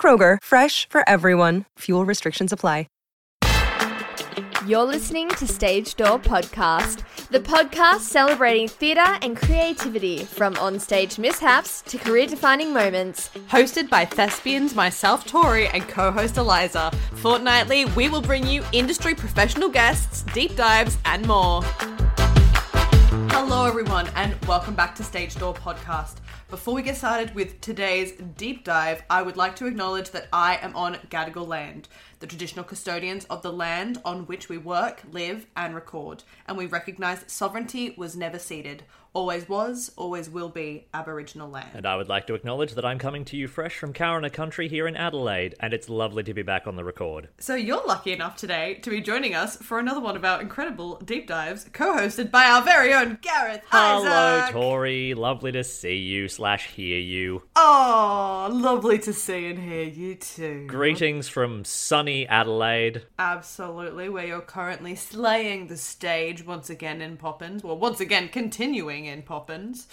Kroger, fresh for everyone. Fuel restrictions apply. You're listening to Stage Door Podcast, the podcast celebrating theatre and creativity from onstage mishaps to career defining moments. Hosted by thespians myself, Tori, and co host Eliza. Fortnightly, we will bring you industry professional guests, deep dives, and more. Hello, everyone, and welcome back to Stage Door Podcast. Before we get started with today's deep dive, I would like to acknowledge that I am on Gadigal land, the traditional custodians of the land on which we work, live, and record, and we recognise sovereignty was never ceded, always was, always will be Aboriginal land. And I would like to acknowledge that I'm coming to you fresh from Kaurna country here in Adelaide, and it's lovely to be back on the record. So you're lucky enough today to be joining us for another one of our incredible deep dives, co-hosted by our very own Gareth Hello, Isaac. Tori. Lovely to see you slash hear you. Oh, lovely to see and hear you too. Greetings from sunny Adelaide. Absolutely, where you're currently slaying the stage once again in Poppins. Well, once again, continuing in Poppins.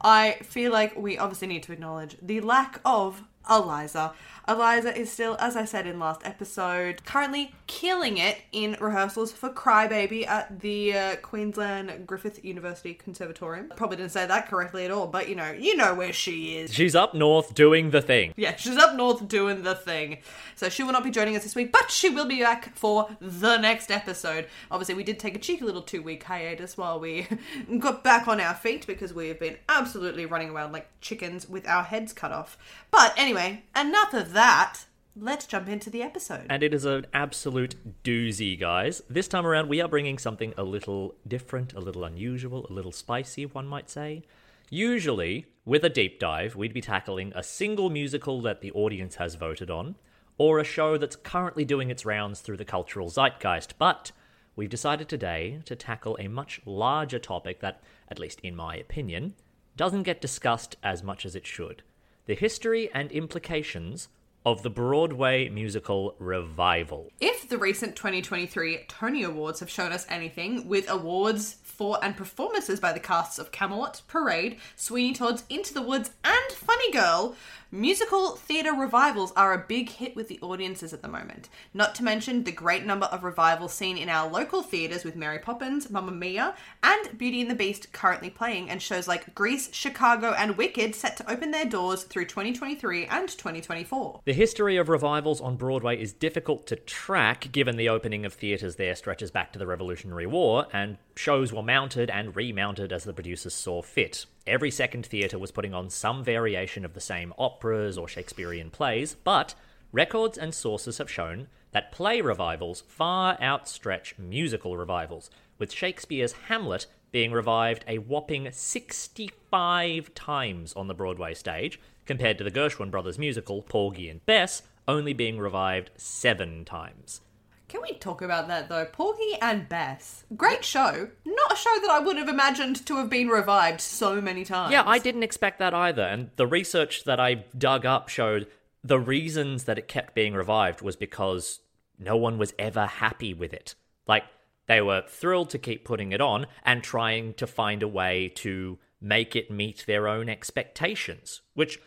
I feel like we obviously need to acknowledge the lack of Eliza. Eliza is still, as I said in last episode, currently killing it in rehearsals for Crybaby at the uh, Queensland Griffith University Conservatorium. Probably didn't say that correctly at all, but you know, you know where she is. She's up north doing the thing. Yeah, she's up north doing the thing. So she will not be joining us this week, but she will be back for the next episode. Obviously, we did take a cheeky little two week hiatus while we got back on our feet because we have been absolutely running around like chickens with our heads cut off. But anyway, enough of that. Let's jump into the episode. And it is an absolute doozy, guys. This time around, we are bringing something a little different, a little unusual, a little spicy, one might say. Usually, with a deep dive, we'd be tackling a single musical that the audience has voted on, or a show that's currently doing its rounds through the cultural zeitgeist. But we've decided today to tackle a much larger topic that, at least in my opinion, doesn't get discussed as much as it should the history and implications of the Broadway musical revival. If the recent 2023 Tony Awards have shown us anything, with awards for and performances by the casts of Camelot, Parade, Sweeney Todd's Into the Woods, and Funny Girl, musical theatre revivals are a big hit with the audiences at the moment. Not to mention the great number of revivals seen in our local theatres with Mary Poppins, Mamma Mia, and Beauty and the Beast currently playing, and shows like Grease, Chicago, and Wicked set to open their doors through 2023 and 2024. The history of revivals on Broadway is difficult to track given the opening of theatres there stretches back to the Revolutionary War, and shows were mounted and remounted as the producers saw fit. Every second theatre was putting on some variation of the same operas or Shakespearean plays, but records and sources have shown that play revivals far outstretch musical revivals, with Shakespeare's Hamlet being revived a whopping 65 times on the Broadway stage, compared to the Gershwin Brothers musical Porgy and Bess only being revived seven times. Can we talk about that though? Porgy and Bess. Great show. Not a show that I would have imagined to have been revived so many times. Yeah, I didn't expect that either. And the research that I dug up showed the reasons that it kept being revived was because no one was ever happy with it. Like, they were thrilled to keep putting it on and trying to find a way to make it meet their own expectations, which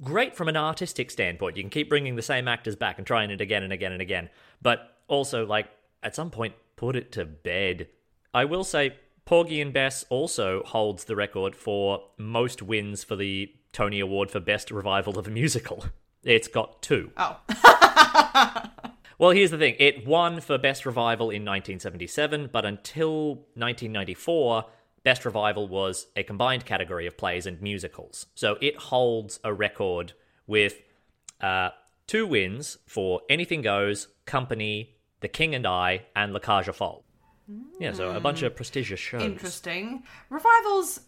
great from an artistic standpoint. You can keep bringing the same actors back and trying it again and again and again. But also, like, at some point, put it to bed. I will say, Porgy and Bess also holds the record for most wins for the Tony Award for Best Revival of a Musical. It's got two. Oh. Well, here's the thing it won for Best Revival in 1977, but until 1994, Best Revival was a combined category of plays and musicals. So it holds a record with uh, two wins for Anything Goes, Company, The King and I, and La Cage aux Folles. Yeah, so a bunch of prestigious shows. Interesting. Revivals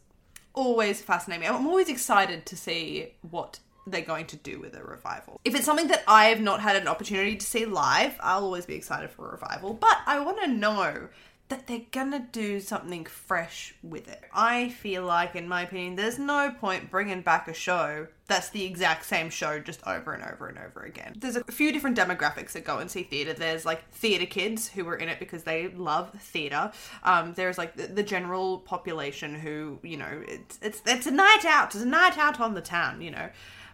always fascinate me. I'm always excited to see what they're going to do with a revival. If it's something that I have not had an opportunity to see live, I'll always be excited for a revival, but I want to know that they're gonna do something fresh with it. I feel like, in my opinion, there's no point bringing back a show that's the exact same show just over and over and over again. There's a few different demographics that go and see theatre. There's like theatre kids who are in it because they love theatre. Um, there's like the, the general population who, you know, it's, it's, it's a night out, it's a night out on the town, you know.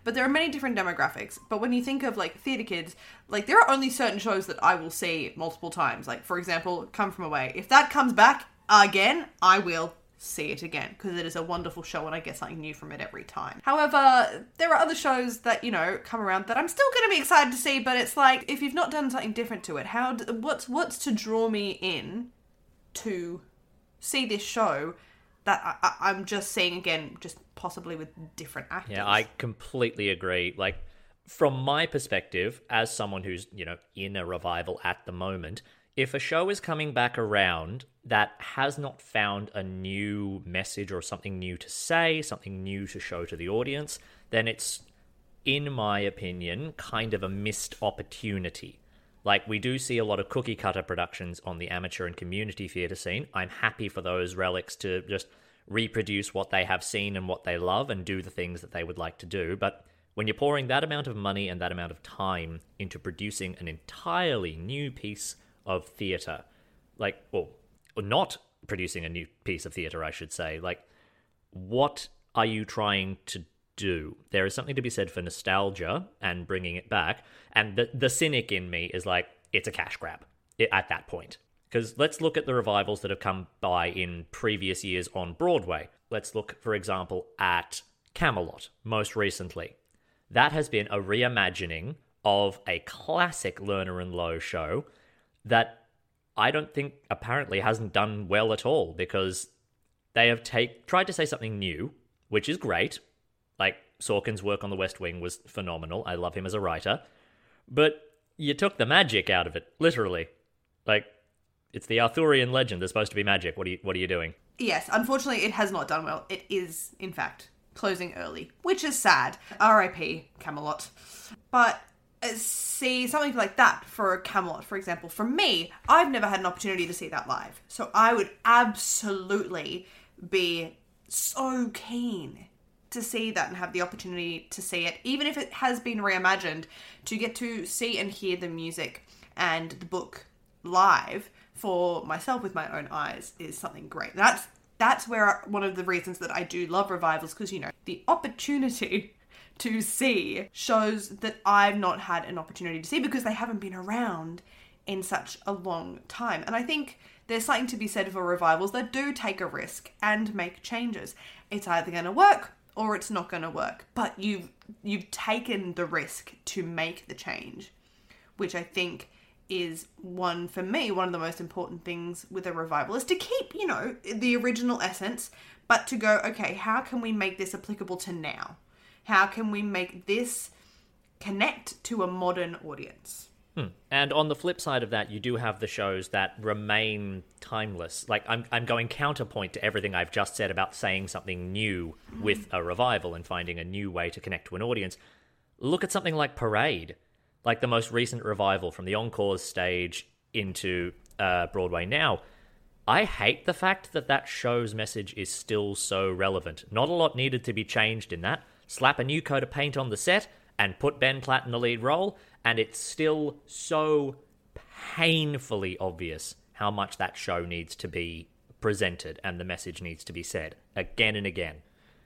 But there are many different demographics. But when you think of like theatre kids, like there are only certain shows that I will see multiple times. Like for example, Come From Away. If that comes back again, I will see it again because it is a wonderful show and I get something new from it every time. However, there are other shows that you know come around that I'm still going to be excited to see, but it's like if you've not done something different to it, how what's what's to draw me in to see this show that I, I'm just seeing again, just possibly with different actors. Yeah, I completely agree. Like, from my perspective, as someone who's, you know, in a revival at the moment, if a show is coming back around that has not found a new message or something new to say, something new to show to the audience, then it's, in my opinion, kind of a missed opportunity. Like, we do see a lot of cookie cutter productions on the amateur and community theatre scene. I'm happy for those relics to just reproduce what they have seen and what they love and do the things that they would like to do. But when you're pouring that amount of money and that amount of time into producing an entirely new piece of theatre, like, or not producing a new piece of theatre, I should say, like, what are you trying to do? There is something to be said for nostalgia and bringing it back. And the, the cynic in me is like, it's a cash grab at that point. Because let's look at the revivals that have come by in previous years on Broadway. Let's look, for example, at Camelot, most recently. That has been a reimagining of a classic Lerner and Loewe show that I don't think apparently hasn't done well at all because they have take, tried to say something new, which is great. Sorkin's work on The West Wing was phenomenal. I love him as a writer. But you took the magic out of it, literally. Like it's the Arthurian legend. There's supposed to be magic. What are you What are you doing? Yes, unfortunately, it has not done well. It is, in fact, closing early, which is sad. R.I.P. Camelot. But uh, see something like that for Camelot, for example. For me, I've never had an opportunity to see that live, so I would absolutely be so keen to see that and have the opportunity to see it, even if it has been reimagined, to get to see and hear the music and the book live for myself with my own eyes is something great. That's that's where one of the reasons that I do love revivals because you know the opportunity to see shows that I've not had an opportunity to see because they haven't been around in such a long time. And I think there's something to be said for revivals that do take a risk and make changes. It's either going to work or it's not going to work, but you've you've taken the risk to make the change, which I think is one for me one of the most important things with a revival is to keep you know the original essence but to go okay how can we make this applicable to now? How can we make this connect to a modern audience Hmm. And on the flip side of that, you do have the shows that remain timeless. Like I'm, I'm going counterpoint to everything I've just said about saying something new with a revival and finding a new way to connect to an audience. Look at something like Parade like the most recent revival from the Encores stage into uh, Broadway now. I hate the fact that that show's message is still so relevant. Not a lot needed to be changed in that. Slap a new coat of paint on the set and put Ben Platt in the lead role, and it's still so painfully obvious how much that show needs to be presented and the message needs to be said again and again.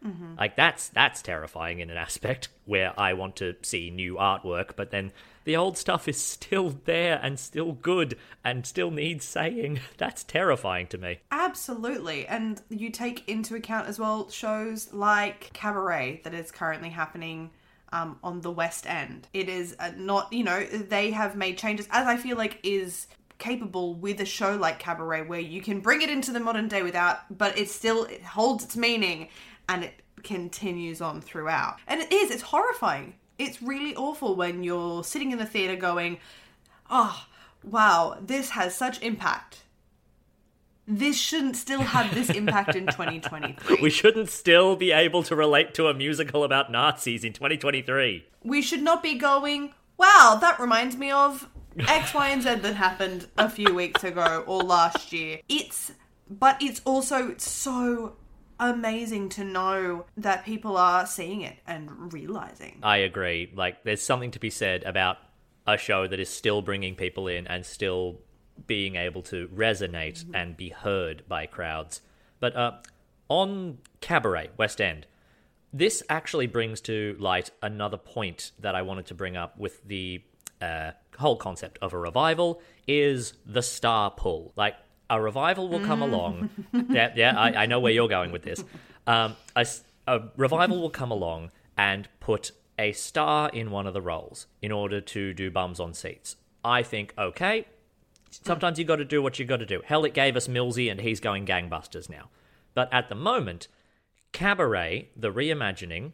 Mm-hmm. Like that's that's terrifying in an aspect where I want to see new artwork, but then the old stuff is still there and still good and still needs saying. That's terrifying to me. Absolutely. And you take into account as well shows like Cabaret that is currently happening um, on the West End. It is uh, not, you know, they have made changes as I feel like is capable with a show like Cabaret where you can bring it into the modern day without, but it still it holds its meaning and it continues on throughout. And it is, it's horrifying. It's really awful when you're sitting in the theater going, oh, wow, this has such impact. This shouldn't still have this impact in 2023. We shouldn't still be able to relate to a musical about Nazis in 2023. we should not be going, wow, that reminds me of X, Y, and Z that happened a few weeks ago or last year. It's, but it's also so amazing to know that people are seeing it and realizing. I agree. Like, there's something to be said about a show that is still bringing people in and still being able to resonate and be heard by crowds. But uh, on Cabaret, West End, this actually brings to light another point that I wanted to bring up with the uh, whole concept of a revival is the star pull. Like, a revival will come along. Yeah, yeah, I, I know where you're going with this. Um, a, a revival will come along and put a star in one of the roles in order to do bums on seats. I think, okay, sometimes you got to do what you got to do. Hell, it gave us Millsy, and he's going gangbusters now. But at the moment, Cabaret, the reimagining,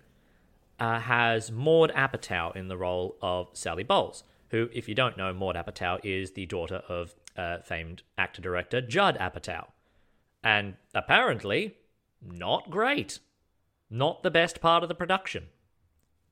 uh, has Maud Apatow in the role of Sally Bowles, who, if you don't know, Maud Apatow is the daughter of uh, famed actor director Judd Apatow. And apparently, not great. Not the best part of the production.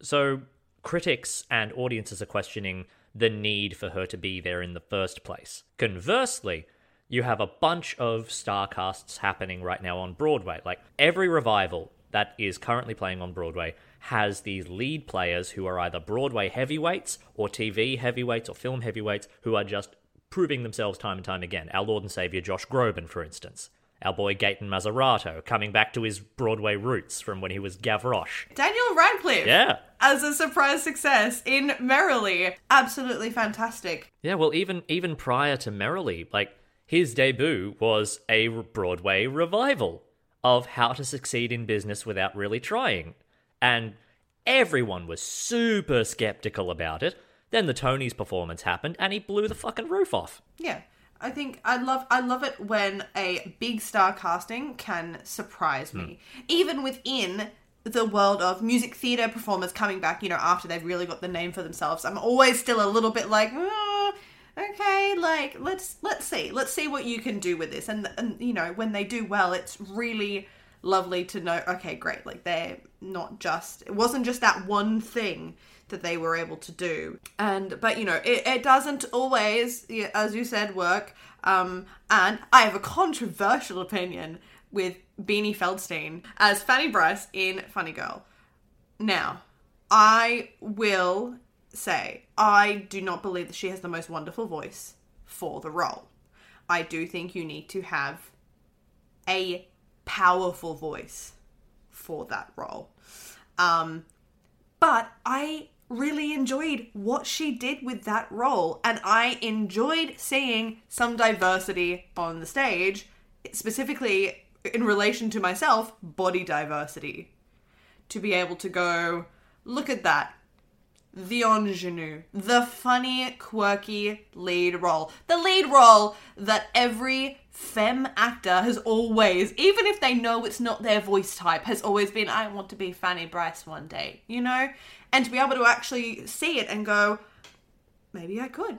So, critics and audiences are questioning the need for her to be there in the first place. Conversely, you have a bunch of star casts happening right now on Broadway. Like every revival that is currently playing on Broadway has these lead players who are either Broadway heavyweights or TV heavyweights or film heavyweights who are just proving themselves time and time again. Our Lord and Savior Josh Groban, for instance. Our boy Gaten Matarazzo, coming back to his Broadway roots from when he was Gavroche. Daniel Radcliffe. Yeah. As a surprise success in Merrily. Absolutely fantastic. Yeah, well, even even prior to Merrily, like his debut was a Broadway revival of How to Succeed in Business Without Really Trying, and everyone was super skeptical about it. Then the Tonys performance happened, and he blew the fucking roof off. Yeah. I think I love I love it when a big star casting can surprise me. Hmm. Even within the world of music theater performers coming back, you know, after they've really got the name for themselves. I'm always still a little bit like, "Ah, okay, like let's let's see. Let's see what you can do with this. And and you know, when they do well, it's really lovely to know, okay, great. Like they're not just it wasn't just that one thing that they were able to do and but you know it, it doesn't always as you said work um and i have a controversial opinion with beanie feldstein as fanny Brice in funny girl. Now i will say i do not believe that she has the most wonderful voice for the role. I do think you need to have a powerful voice for that role. Um but I really enjoyed what she did with that role, and I enjoyed seeing some diversity on the stage, specifically in relation to myself, body diversity. To be able to go, look at that. The ingenue, the funny, quirky lead role. The lead role that every femme actor has always, even if they know it's not their voice type, has always been, I want to be Fanny Brice one day, you know? And to be able to actually see it and go, maybe I could.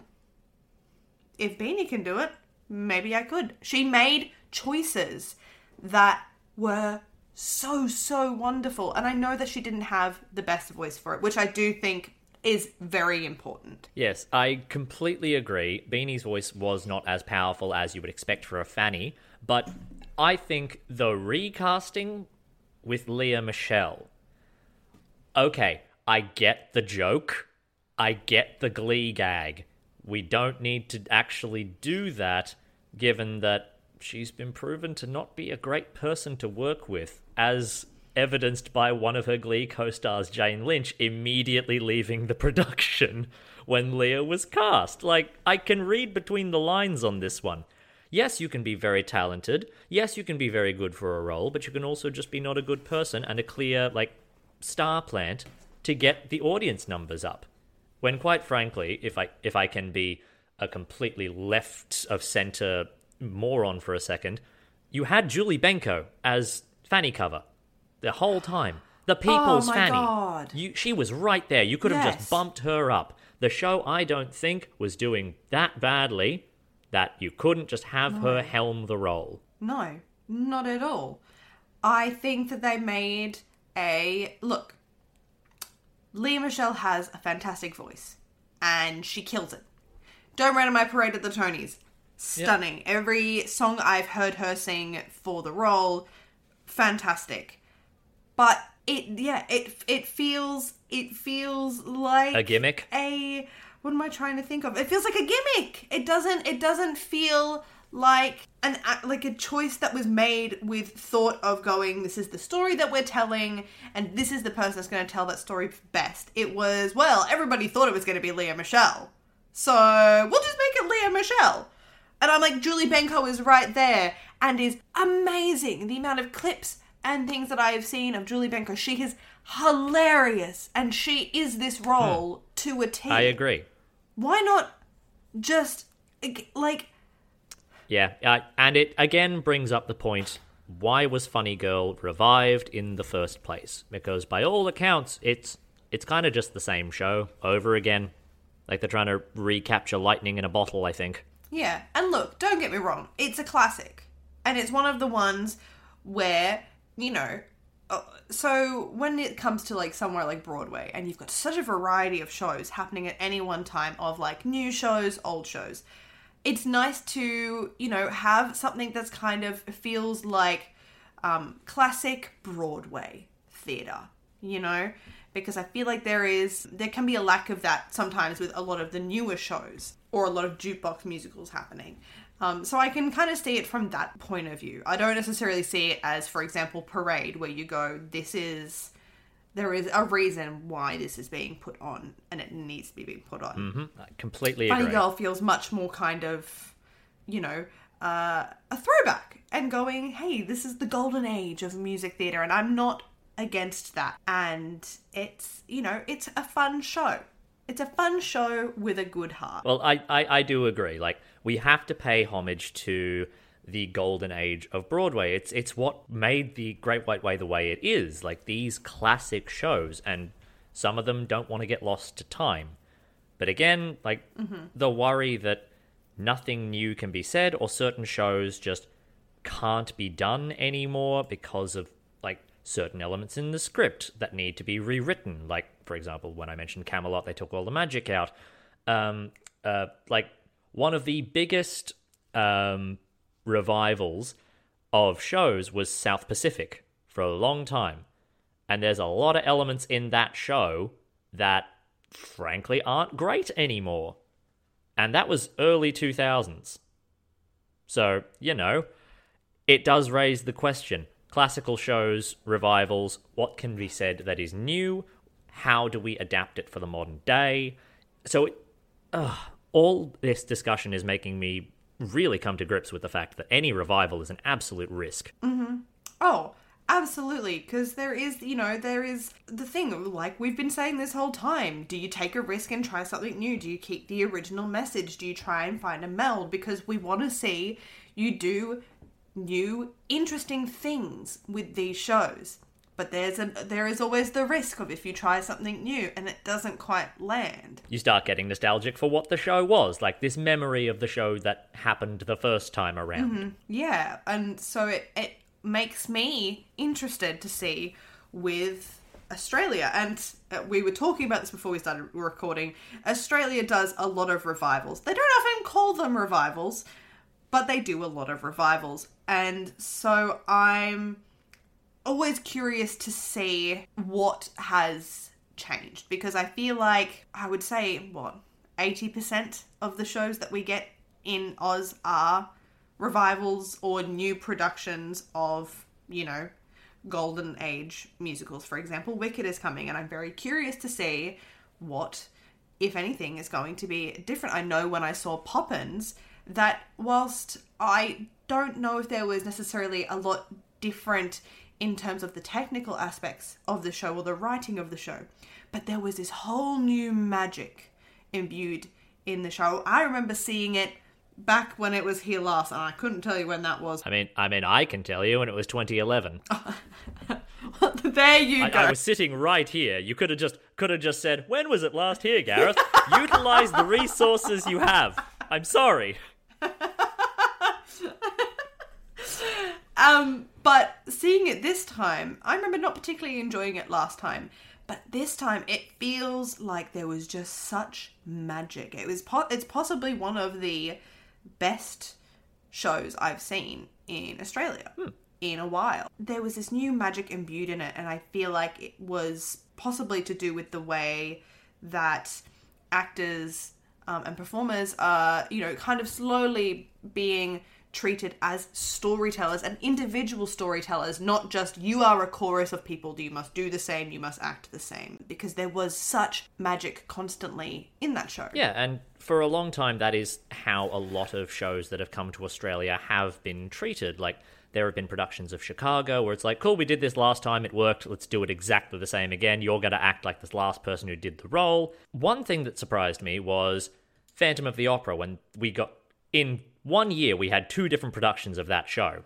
If Beanie can do it, maybe I could. She made choices that were so, so wonderful. And I know that she didn't have the best voice for it, which I do think is very important. Yes, I completely agree. Beanie's voice was not as powerful as you would expect for a Fanny, but I think the recasting with Lea Michele. Okay, I get the joke. I get the glee gag. We don't need to actually do that, given that she's been proven to not be a great person to work with, as evidenced by one of her Glee co stars, Jane Lynch, immediately leaving the production when Lea was cast. Like, I can read between the lines on this one. Yes, you can be very talented. Yes, you can be very good for a role, but you can also just be not a good person and a clear, like, star plant to get the audience numbers up. When quite frankly, if I if I can be a completely left of center moron for a second, you had Julie Benko as Fanny cover the whole time. The oh people's my Fanny. God. You, she was right there. You could have Yes. just bumped her up. The show, I don't think, was doing that badly that you couldn't just have her helm the role. No, not at all. I think that they made a look. Lea Michele has a fantastic voice, and she kills it. Don't Rain on My Parade at the Tonys. Stunning. Every song I've heard her sing for the role, fantastic. But it, yeah, it it feels it feels like A gimmick? A what am I trying to think of? It feels like a gimmick. It doesn't. It doesn't feel like an like a choice that was made with thought of going. This is the story that we're telling, and this is the person that's going to tell that story best. It was well, everybody thought it was going to be Lea Michele, so we'll just make it Lea Michele. And I'm like, Julie Benko is right there and is amazing. The amount of clips and things that I have seen of Julie Benko, she is hilarious, and she is this role to a T. Hmm. I agree. Why not just like Yeah, uh, and it again brings up the point why was Funny Girl revived in the first place? Because by all accounts, it's it's kind of just the same show over again. Like they're trying to recapture lightning in a bottle, I think. Yeah, and look, don't get me wrong, it's a classic. And it's one of the ones where, you know, uh, so when it comes to like somewhere like Broadway and you've got such a variety of shows happening at any one time of like new shows, old shows, it's nice to, you know, have something that's kind of feels like um, classic Broadway theatre, you know? Because I feel like there is, there can be a lack of that sometimes with a lot of the newer shows or a lot of jukebox musicals happening. Um, so I can kind of see it from that point of view. I don't necessarily see it as, for example, Parade, where you go, this is, there is a reason why this is being put on and it needs to be being put on. I completely Funny agree. Girl feels much more kind of, you know, uh, a throwback and going, hey, this is the golden age of music theatre, and I'm not against that. And it's, you know, it's a fun show. It's a fun show with a good heart. Well, I, I, I do agree. Like, we have to pay homage to the golden age of Broadway. It's it's what made the Great White Way the way it is. Like these classic shows, and some of them don't want to get lost to time. But again, like mm-hmm. the worry that nothing new can be said, or certain shows just can't be done anymore because of like certain elements in the script that need to be rewritten. Like, for example, when I mentioned Camelot, they took all the magic out. Um, uh, like one of the biggest um, revivals of shows was South Pacific for a long time, and there's a lot of elements in that show that, frankly, aren't great anymore. And that was early 2000s. So, you know, it does raise the question classical shows, revivals, what can be said that is new? How do we adapt it for the modern day? So, it, all this discussion is making me really come to grips with the fact that any revival is an absolute risk. Mm-hmm. Oh, absolutely. Because there is, you know, there is the thing, like we've been saying this whole time. Do you take a risk and try something new? Do you keep the original message? Do you try and find a meld? Because we want to see you do new, interesting things with these shows. But there's a there is always the risk of if you try something new and it doesn't quite land. You start getting nostalgic for what the show was, like this memory of the show that happened the first time around. Yeah, and so it, it makes me interested to see with Australia. And uh, we were talking about this before we started recording. Australia does a lot of revivals. They don't often call them revivals, but they do a lot of revivals. And so I'm always curious to see what has changed because I feel like I would say what 80% of the shows that we get in Oz are revivals or new productions of, you know, golden age musicals. For example, Wicked is coming and I'm very curious to see what if anything is going to be different. I know when I saw Poppins that whilst I don't know if there was necessarily a lot different in terms of the technical aspects of the show or the writing of the show, but there was this whole new magic imbued in the show. I remember seeing it back when it was here last, and I couldn't tell you when that was. I mean, I mean, I can tell you, and it was 2011. there you I, go. I was sitting right here. You could have just could have just said, "When was it last here, Gareth?" Utilize the resources you have. I'm sorry. Um, but seeing it this time, I remember not particularly enjoying it last time. But this time, it feels like there was just such magic. It was po- it's possibly one of the best shows I've seen in Australia in a while. There was this new magic imbued in it, and I feel like it was possibly to do with the way that actors um, and performers are, you know, kind of slowly being treated as storytellers and individual storytellers, not just you are a chorus of people, you must do the same, you must act the same. Because there was such magic constantly in that show. Yeah, and for a long time, that is how a lot of shows that have come to Australia have been treated. Like, there have been productions of Chicago where it's like, cool, we did this last time, it worked, let's do it exactly the same again. You're going to act like this last person who did the role. One thing that surprised me was Phantom of the Opera, when we got in one year, we had two different productions of that show.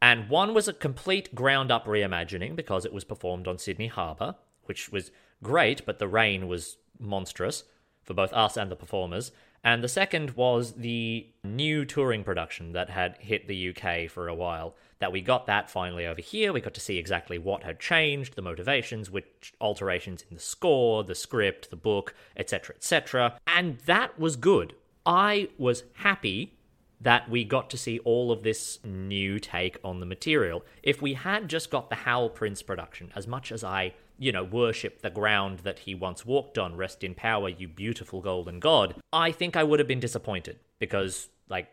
And one was a complete ground up reimagining because it was performed on Sydney Harbour, which was great, but the rain was monstrous for both us and the performers. And the second was the new touring production that had hit the UK for a while. That we got that finally over here. We got to see exactly what had changed, the motivations, which alterations in the score, the script, the book, etc., etc. And that was good. I was happy that we got to see all of this new take on the material. If we had just got the Hal Prince production, as much as I, you know, worship the ground that he once walked on, rest in power, you beautiful golden god, I think I would have been disappointed because, like,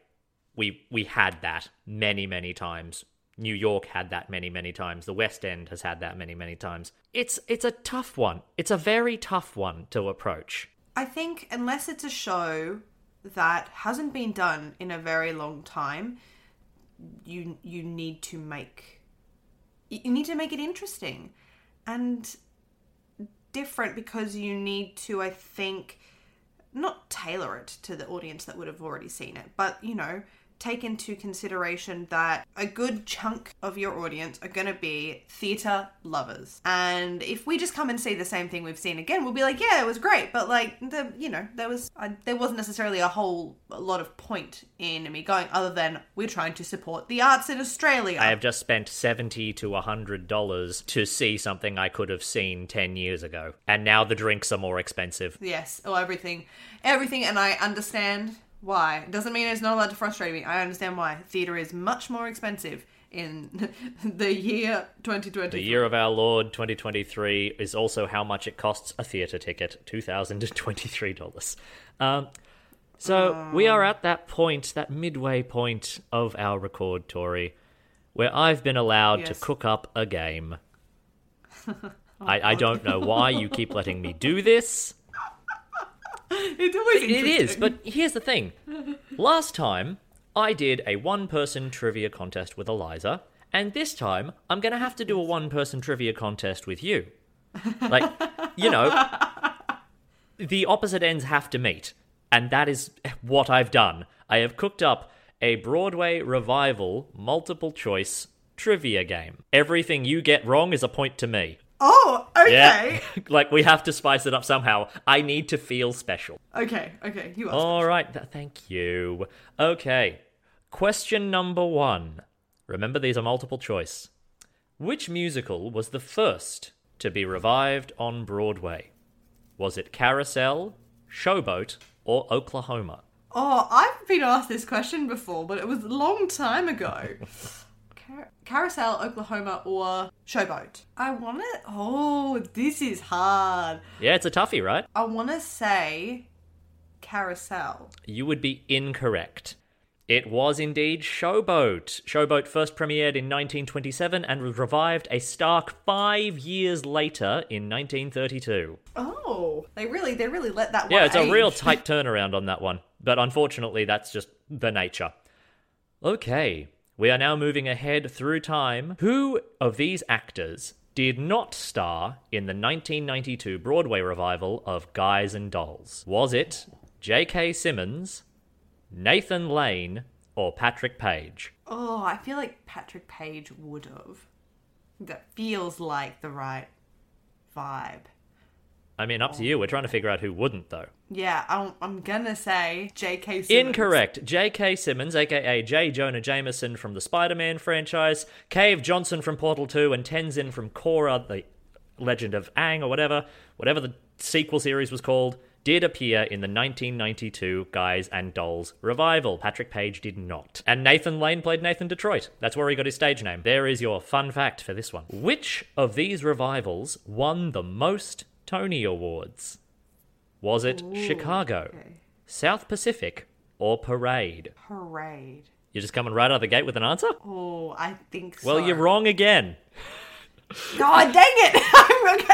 we we had that many many times. New York had that many many times. The West End has had that many many times. It's it's a tough one. It's a very tough one to approach. I think unless it's a show that hasn't been done in a very long time, you you need to make you need to make it interesting and different because you need to I think not tailor it to the audience that would have already seen it, but you know, take into consideration that a good chunk of your audience are going to be theatre lovers. And if we just come and see the same thing we've seen again, we'll be like, yeah, it was great, but like the you know, there was I, there wasn't necessarily a whole lot of point in me going other than we're trying to support the arts in Australia. I have just spent seventy to hundred dollars to see something I could have seen ten years ago, and now the drinks are more expensive. Yes, or everything. Everything, and I understand why. Doesn't mean it's not allowed to frustrate me. I understand why. Theatre is much more expensive in the year 2020. The year of our Lord 2023 is also how much it costs a theatre ticket $2,023. Um, so we are at that point, that midway point of our record, Tori, where I've been allowed Yes. to cook up a game. I, I don't know why you keep letting me do this. It's always It is, but here's the thing. Last time, I did a one person trivia contest with Eliza, and this time, I'm going to have to do a one person trivia contest with you. Like, you know, the opposite ends have to meet, and that is what I've done. I have cooked up a Broadway revival multiple choice trivia game. Everything you get wrong is a point to me. Oh, okay. Yeah. like, we have to spice it up somehow. I need to feel special. Okay, okay. You asked. All right, th- thank you. Okay, question number one. Remember, these are multiple choice. Which musical was the first to be revived on Broadway? Was it Carousel, Showboat, or Oklahoma? Oh, I've been asked this question before, but it was a long time ago. Car- Carousel, Oklahoma, or Showboat? I want to. Oh, this is hard. Yeah, it's a toughie, right? I want to say Carousel. You would be incorrect. It was indeed Showboat. Showboat first premiered in 1927 and was revived a stark five years later in 1932. Oh, they really, they really let that one. Yeah, it's a real tight turnaround on that one. But unfortunately, that's just the nature. Okay, we are now moving ahead through time. Who of these actors did not star in the 1992 Broadway revival of Guys and Dolls? Was it J.K. Simmons, Nathan Lane, or Patrick Page? Oh, I feel like Patrick Page would have. That feels like the right vibe. I mean, up to you. We're trying to figure out who wouldn't, though. Yeah, I'm, I'm gonna say J.K. Simmons. Incorrect. J.K. Simmons, aka J. Jonah Jameson from the Spider Man franchise, Cave Johnson from Portal 2, and Tenzin from Korra, the Legend of Aang, or whatever, whatever the sequel series was called, did appear in the 1992 Guys and Dolls revival. Patrick Page did not. And Nathan Lane played Nathan Detroit. That's where he got his stage name. There is your fun fact for this one. Which of these revivals won the most Tony Awards? Was it Chicago, okay. South Pacific, or Parade? Parade. You're just coming right out of the gate with an answer? Oh, I think so. Well, you're wrong again. God dang it!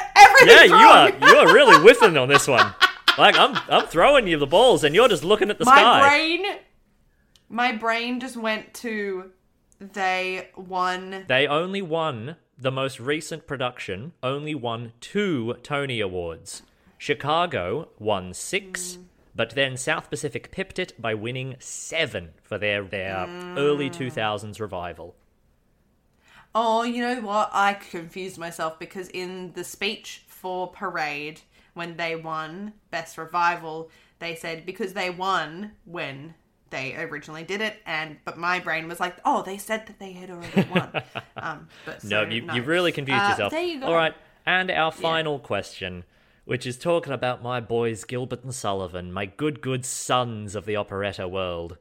Everything's Yeah, you are you are really whiffing on this one. Like I'm I'm throwing you the balls and you're just looking at the my sky. brain, my brain just went to they won. They only won the most recent production, only won two Tony Awards. Chicago won six, but then South Pacific pipped it by winning seven for their, their early mm. 2000s revival. Oh, you know what? I confused myself because in the speech for Parade, when they won Best Revival, they said because they won when they originally did it, and but my brain was like, oh, they said that they had already won. um, but No, you, no. you've really confused Uh, yourself. There you go. All right, and our final question, which is talking about my boys Gilbert and Sullivan, my good, good sons of the operetta world.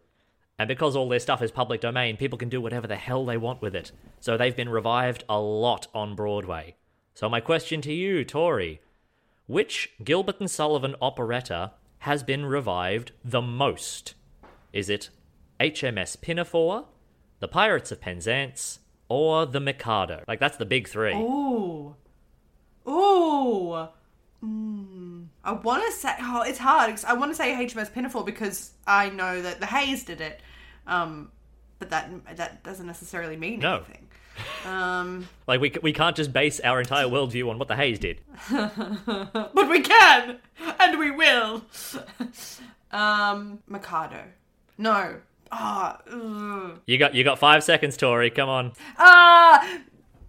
And because all their stuff is public domain, people can do whatever the hell they want with it. So they've been revived a lot on Broadway. So my question to you, Tori, which Gilbert and Sullivan operetta has been revived the most? Is it HMS Pinafore, The Pirates of Penzance, or The Mikado? Like that's the big three. Ooh. Ooh. Mm. I want to say, oh, it's hard. I want to say HMS Pinafore because I know that the Hayes did it. Um, but that that doesn't necessarily mean No. anything. Um, Like we we can't just base our entire worldview on what the Hayes did. but we can, and we will. um, Mikado. No. Ah. ugh. You got you got five seconds, Tori. Come on. Ah.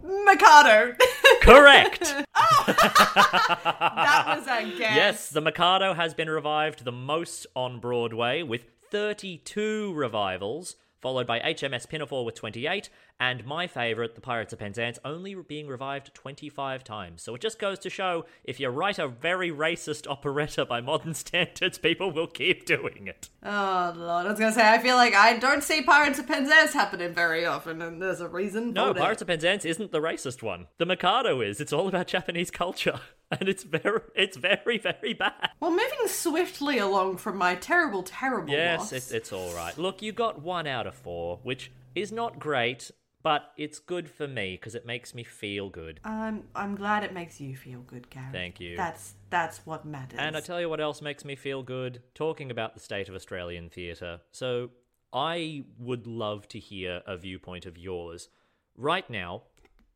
Mikado. Correct. that was a guess. yes, the Mikado has been revived the most on Broadway with 32 revivals, followed by HMS Pinafore with 28, and my favourite, The Pirates of Penzance, only being revived 25 times. So it just goes to show if you write a very racist operetta by modern standards, people will keep doing it. Oh lord, I was gonna say I feel like I don't see Pirates of Penzance happening very often, and there's a reason. No. Pirates of Penzance isn't the racist one. The Mikado is. It's all about Japanese culture, and it's very, it's very, very bad. Well, moving swiftly along from my terrible, terrible Yes, loss. it's it's all right. Look, you got one out of four, which is not great, but it's good for me because it makes me feel good. I'm I'm glad it makes you feel good, Gary. Thank you. That's that's what matters. And I tell you what else makes me feel good? Talking about the state of Australian theatre. So I would love to hear a viewpoint of yours. Right now,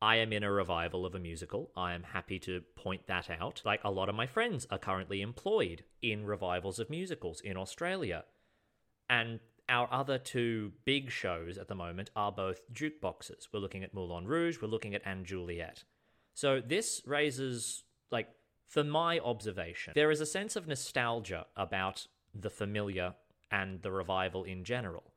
I am in a revival of a musical. I am happy to point that out. Like a lot of my friends are currently employed in revivals of musicals in Australia. And our other two big shows at the moment are both jukeboxes. We're looking at Moulin Rouge, we're looking at & Juliet. So this raises, like, for my observation, there is a sense of nostalgia about the familiar and the revival in general.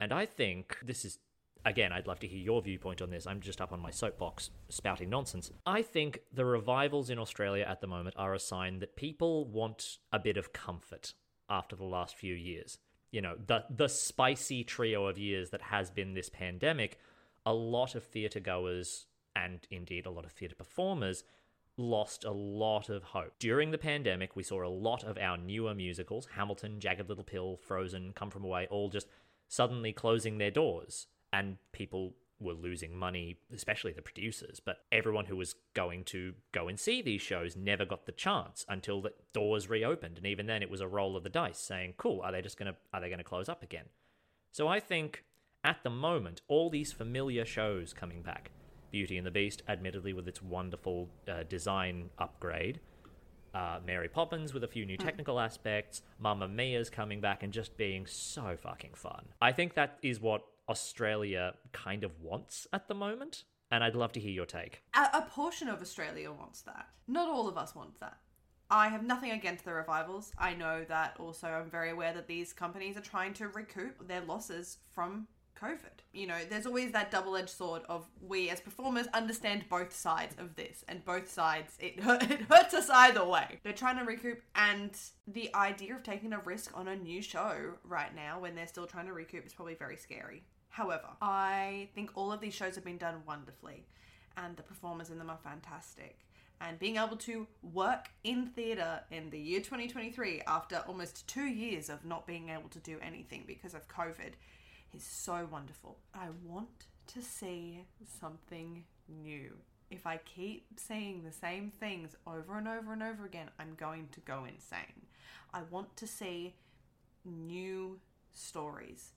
And I think this is, again, I'd love to hear your viewpoint on this. I'm just up on my soapbox spouting nonsense. I think the revivals in Australia at the moment are a sign that people want a bit of comfort after the last few years. You know, the the spicy trio of years that has been this pandemic, a lot of theatre goers and indeed a lot of theatre performers lost a lot of hope. During the pandemic, we saw a lot of our newer musicals, Hamilton, Jagged Little Pill, Frozen, Come From Away, all just suddenly closing their doors. And people were losing money, especially the producers. But everyone who was going to go and see these shows never got the chance until the doors reopened. And even then, it was a roll of the dice saying, cool, are they just going to, are they to close up again? So I think at the moment, all these familiar shows coming back, Beauty and the Beast, admittedly with its wonderful uh, design upgrade, uh, Mary Poppins with a few new technical aspects, Mamma Mia's coming back and just being so fucking fun. I think that is what Australia kind of wants at the moment, and I'd love to hear your take. a, a portion of Australia wants that. Not all of us want that. I have nothing against the revivals. I know that also I'm very aware that these companies are trying to recoup their losses from COVID. You know, there's always that double edged sword of we as performers understand both sides of this, and both sides, it, it hurts us either way. They're trying to recoup, and the idea of taking a risk on a new show right now when they're still trying to recoup is probably very scary. However, I think all of these shows have been done wonderfully, and the performers in them are fantastic and being able to work in theatre in the year 2023 after almost two years of not being able to do anything because of COVID is so wonderful. I want to see something new. If I keep seeing the same things over and over and over again, I'm going to go insane. I want to see new stories.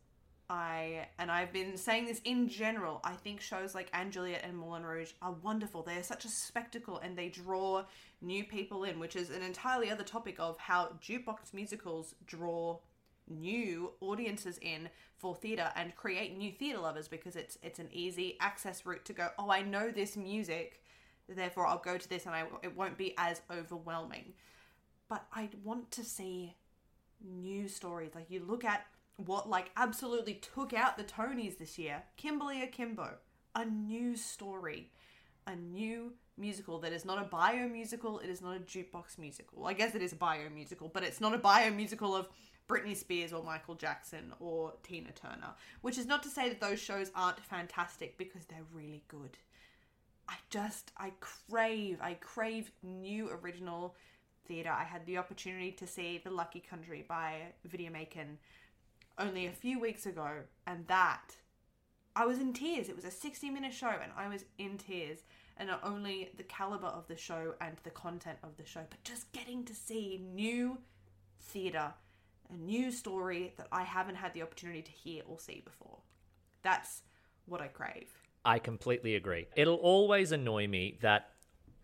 I and I've been saying this in general. I think shows like & Juliet and Moulin Rouge are wonderful. They are such a spectacle and they draw new people in, which is an entirely other topic of how jukebox musicals draw new audiences in for theatre and create new theatre lovers because it's it's an easy access route to go. Oh, I know this music, therefore I'll go to this and I it won't be as overwhelming. But I want to see new stories. Like you look at what like absolutely took out the Tonys this year. Kimberly Akimbo, a new story, a new musical that is not a bio musical. It is not a jukebox musical. I guess it is a bio musical, but it's not a bio musical of Britney Spears or Michael Jackson or Tina Turner. Which is not to say that those shows aren't fantastic because they're really good. I just I crave I crave new original theatre. I had the opportunity to see The Lucky Country by Vidya Makan only a few weeks ago, and that I was in tears. It was a 60 minute show, and I was in tears. And not only the caliber of the show and the content of the show, but just getting to see new theatre, a new story that I haven't had the opportunity to hear or see before. That's what I crave. I completely agree. It'll always annoy me that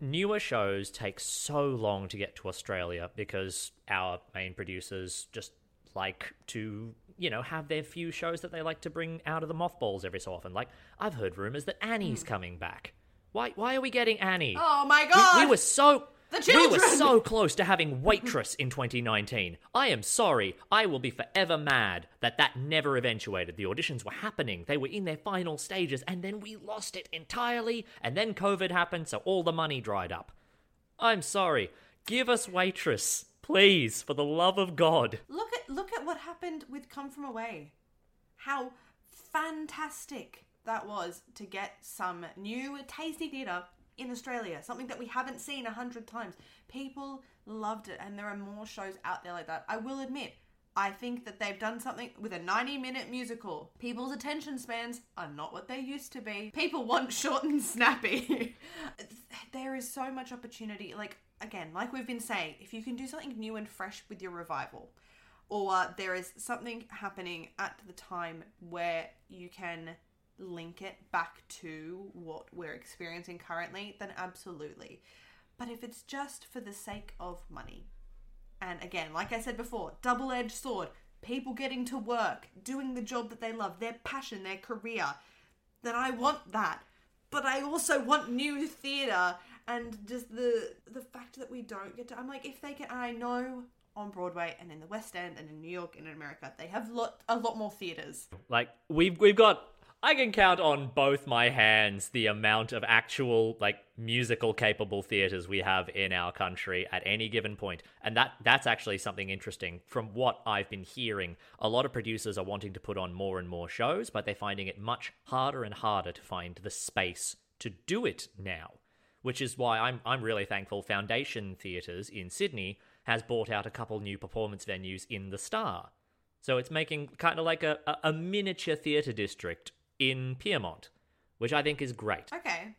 newer shows take so long to get to Australia because our main producers just like to you know, have their few shows that they like to bring out of the mothballs every so often. Like, I've heard rumors that Annie's Hmm. coming back. Why? Why are we getting Annie? Oh my god! we, were so. The children! We were so close to having Waitress in 2019. I am sorry. I will be forever mad that that never eventuated. The auditions were happening. They were in their final stages, and then we lost it entirely. And then COVID happened, so all the money dried up. I'm sorry. Give us Waitress, please, for the love of God. Look at what happened with Come From Away. How fantastic that was to get some new tasty theatre in Australia. Something that we haven't seen a hundred times. People loved it, and there are more shows out there like that. I will admit. I think that they've done something with a 90 minute musical. People's attention spans are not what they used to be. People want short and snappy. there is so much opportunity. Like, again, like we've been saying, if you can do something new and fresh with your revival, or there is something happening at the time where you can link it back to what we're experiencing currently, then absolutely. But if it's just for the sake of money, and again, like I said before, double edged sword, people getting to work, doing the job that they love, their passion, their career, then I want that. But I also want new theatre and just the the fact that we don't get to I'm like if they can I know on Broadway and in the West End and in New York and in America, they have lot a lot more theatres. Like we've we've got I can count on both my hands the amount of actual like musical capable theaters we have in our country at any given point. And that that's actually something interesting from what I've been hearing. A lot of producers are wanting to put on more and more shows, but they're finding it much harder and harder to find the space to do it now. Which is why I'm I'm really thankful Foundation Theatres in Sydney has bought out a couple new performance venues in the Star. So it's making kind of like a, a, miniature theatre district in Pyrmont, which I think is great. Okay.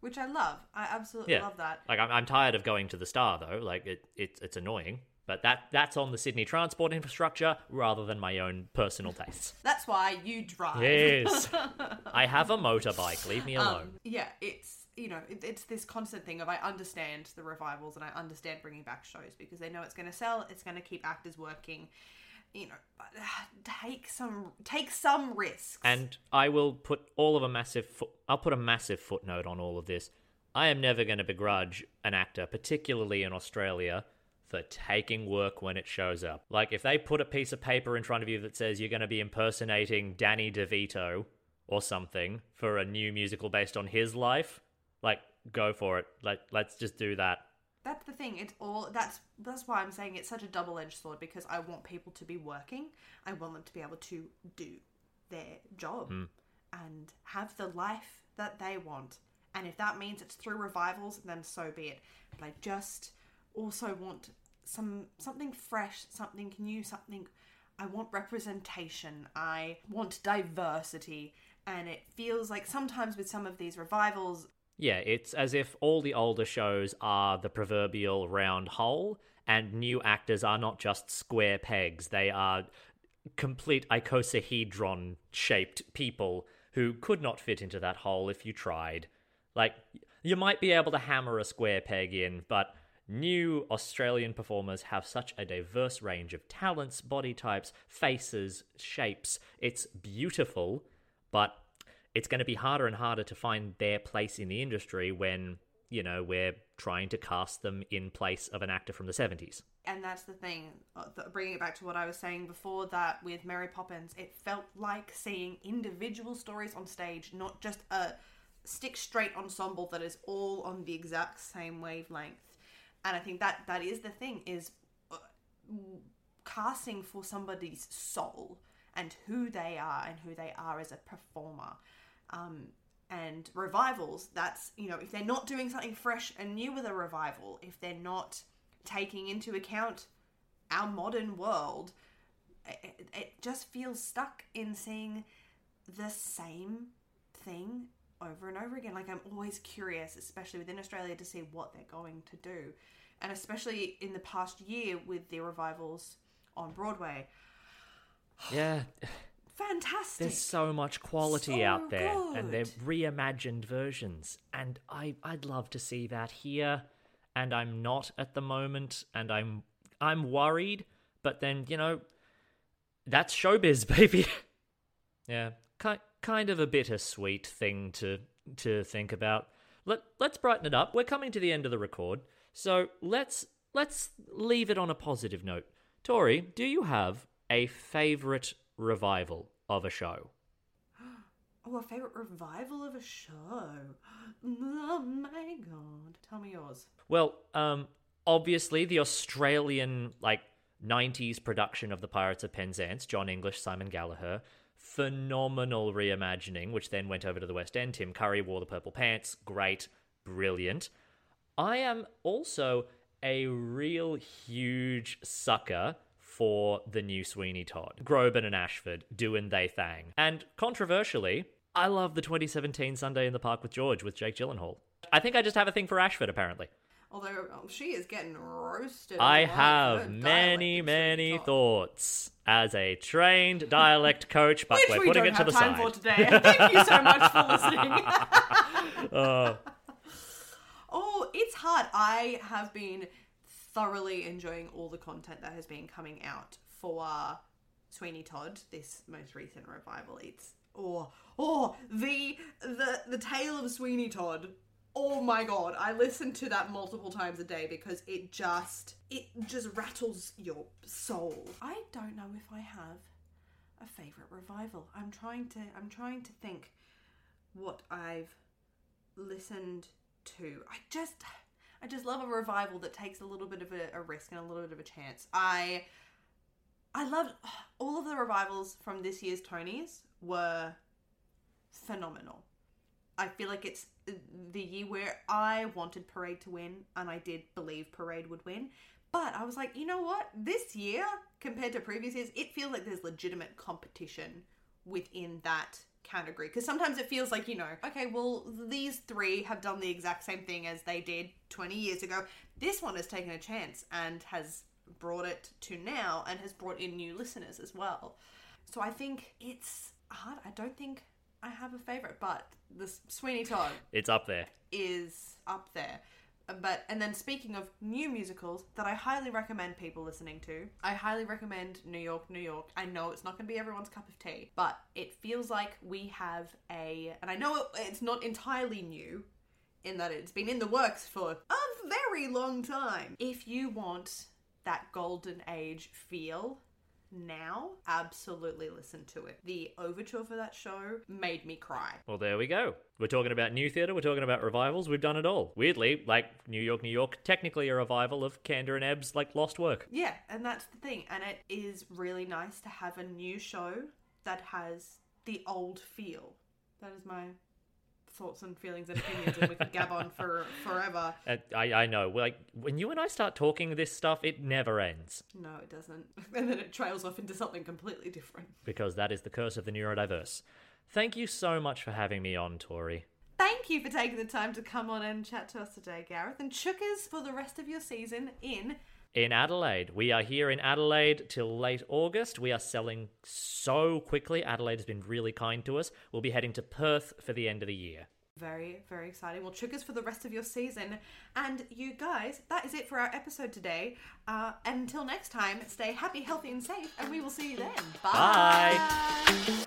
Which I love. I absolutely Yeah, love that. Like I'm, I'm tired of going to the Star though. Like it, it it's annoying, but that that's on the Sydney transport infrastructure rather than my own personal tastes. That's why you drive. Yes, I have a motorbike. Leave me alone. Um, yeah, it's you know it, it's this constant thing of I understand the revivals and I understand bringing back shows because they know it's going to sell, it's going to keep actors working. You know, but uh, take some take some risks. And I will put all of a massive foot. I'll put a massive footnote on all of this. I am never going to begrudge an actor, particularly in Australia, for taking work when it shows up. Like, if they put a piece of paper in front of you that says you're going to be impersonating Danny DeVito or something for a new musical based on his life, like, go for it. Like, let's just do that. That's the thing. It's all that's that's why I'm saying it's such a double-edged sword because I want people to be working. I want them to be able to do their job hmm. and have the life that they want. And if that means it's through revivals, then so be it. But I just also want some something fresh, something new, something I want representation. I want diversity. And it feels like sometimes with some of these revivals, Yeah, it's as if all the older shows are the proverbial round hole, and new actors are not just square pegs. They are complete icosahedron shaped people who could not fit into that hole if you tried. Like, you might be able to hammer a square peg in, but new Australian performers have such a diverse range of talents, body types, faces, shapes. It's beautiful, but it's going to be harder and harder to find their place in the industry when, you know, we're trying to cast them in place of an actor from the 70s. and that's the thing uh, bringing it back to what i was saying before that with mary poppins it felt like seeing individual stories on stage not just a stick straight ensemble that is all on the exact same wavelength and i think that that is the thing is uh, casting for somebody's soul and who they are and who they are as a performer um, and revivals that's you know if they're not doing something fresh and new with a revival if they're not taking into account our modern world it, it just feels stuck in seeing the same thing over and over again. Like i'm always curious especially within australia to see what they're going to do. And especially in the past year with the revivals on broadway. Yeah, fantastic there's so much quality So out there, and they're reimagined versions. And I, I'd love to see that here, and I'm not at the moment, and I'm, I'm worried. But then you know, that's showbiz, baby. yeah, ki- kind of a bittersweet thing to to think about. Let let's brighten it up. We're coming to the end of the record, so let's let's leave it on a positive note. Tori, do you have a favorite revival of a show? Oh, a favorite revival of a show. Oh my god. Tell me yours. Well, um, obviously the Australian like '90s production of the Pirates of Penzance, Jon English, Simon Gallagher, phenomenal reimagining, which then went over to the West End. Tim Curry wore the purple pants, great, brilliant. I am also a real huge sucker for the new Sweeney Todd. Groban and Ashford doing they thang. And controversially, I love the 2017 Sunday in the Park with George with Jake Gyllenhaal. I think I just have a thing for Ashford, apparently. Although oh, she is getting roasted. I have many, many thoughts as a trained dialect coach, but Which we're we putting it to have the time side. for today. Thank you so much for listening. Oh. oh, it's hard. I have been thoroughly enjoying all the content that has been coming out for Sweeney Todd, this most recent revival. It's oh oh the the the tale of Sweeney Todd. Oh my god, I listen to that multiple times a day because it just it just rattles your soul. I don't know if I have a favorite revival. I'm trying to I'm trying to think what I've listened to. I just I just love a revival that takes a little bit of a, a risk and a little bit of a chance. I I loved all of the revivals from this year's Tonys were phenomenal. I feel like it's the year where I wanted Parade to win, and I did believe Parade would win. But I was like, you know what? This year, compared to previous years, it feels like there's legitimate competition within that category. Because sometimes it feels like, you know, okay, well, these three have done the exact same thing as they did 20 years ago. This one has taken a chance and has brought it to now and has brought in new listeners as well. So I think it's hard. I don't think I have a favorite, but the Sweeney Todd It's up there. is up there. But and then speaking of new musicals that I highly recommend people listening to, I highly recommend New York, New York. I know it's not going to be everyone's cup of tea, but it feels like we have a, and I know it, it's not entirely new, in that it's been in the works for a very long time. If you want that golden age feel now, absolutely listen to it. The overture for that show made me cry. Well, there we go. We're talking about new theatre, we're talking about revivals, we've done it all. Weirdly, like New York, New York, technically a revival of Kander and Ebb's like Lost Work. Yeah, and that's the thing. And it is really nice to have a new show that has the old feel. That is my thoughts and feelings and opinions, and we could gab on for forever. Uh, I, I know. Like when you and I start talking this stuff, it never ends No, it doesn't. And then it trails off into something completely different. because that is the curse of the neurodiverse. Thank you so much for having me on, Tori. Thank you for taking the time to come on and chat to us today, Gareth. And chookers for the rest of your season in In Adelaide, we are here in Adelaide till late August. We are selling so quickly. Adelaide has been really kind to us. We'll be heading to Perth for the end of the year. Very, very exciting. Well, triggers for the rest of your season. And you guys, that is it for our episode today. Uh, until next time, stay happy, healthy, and safe, and we will see you then. Bye.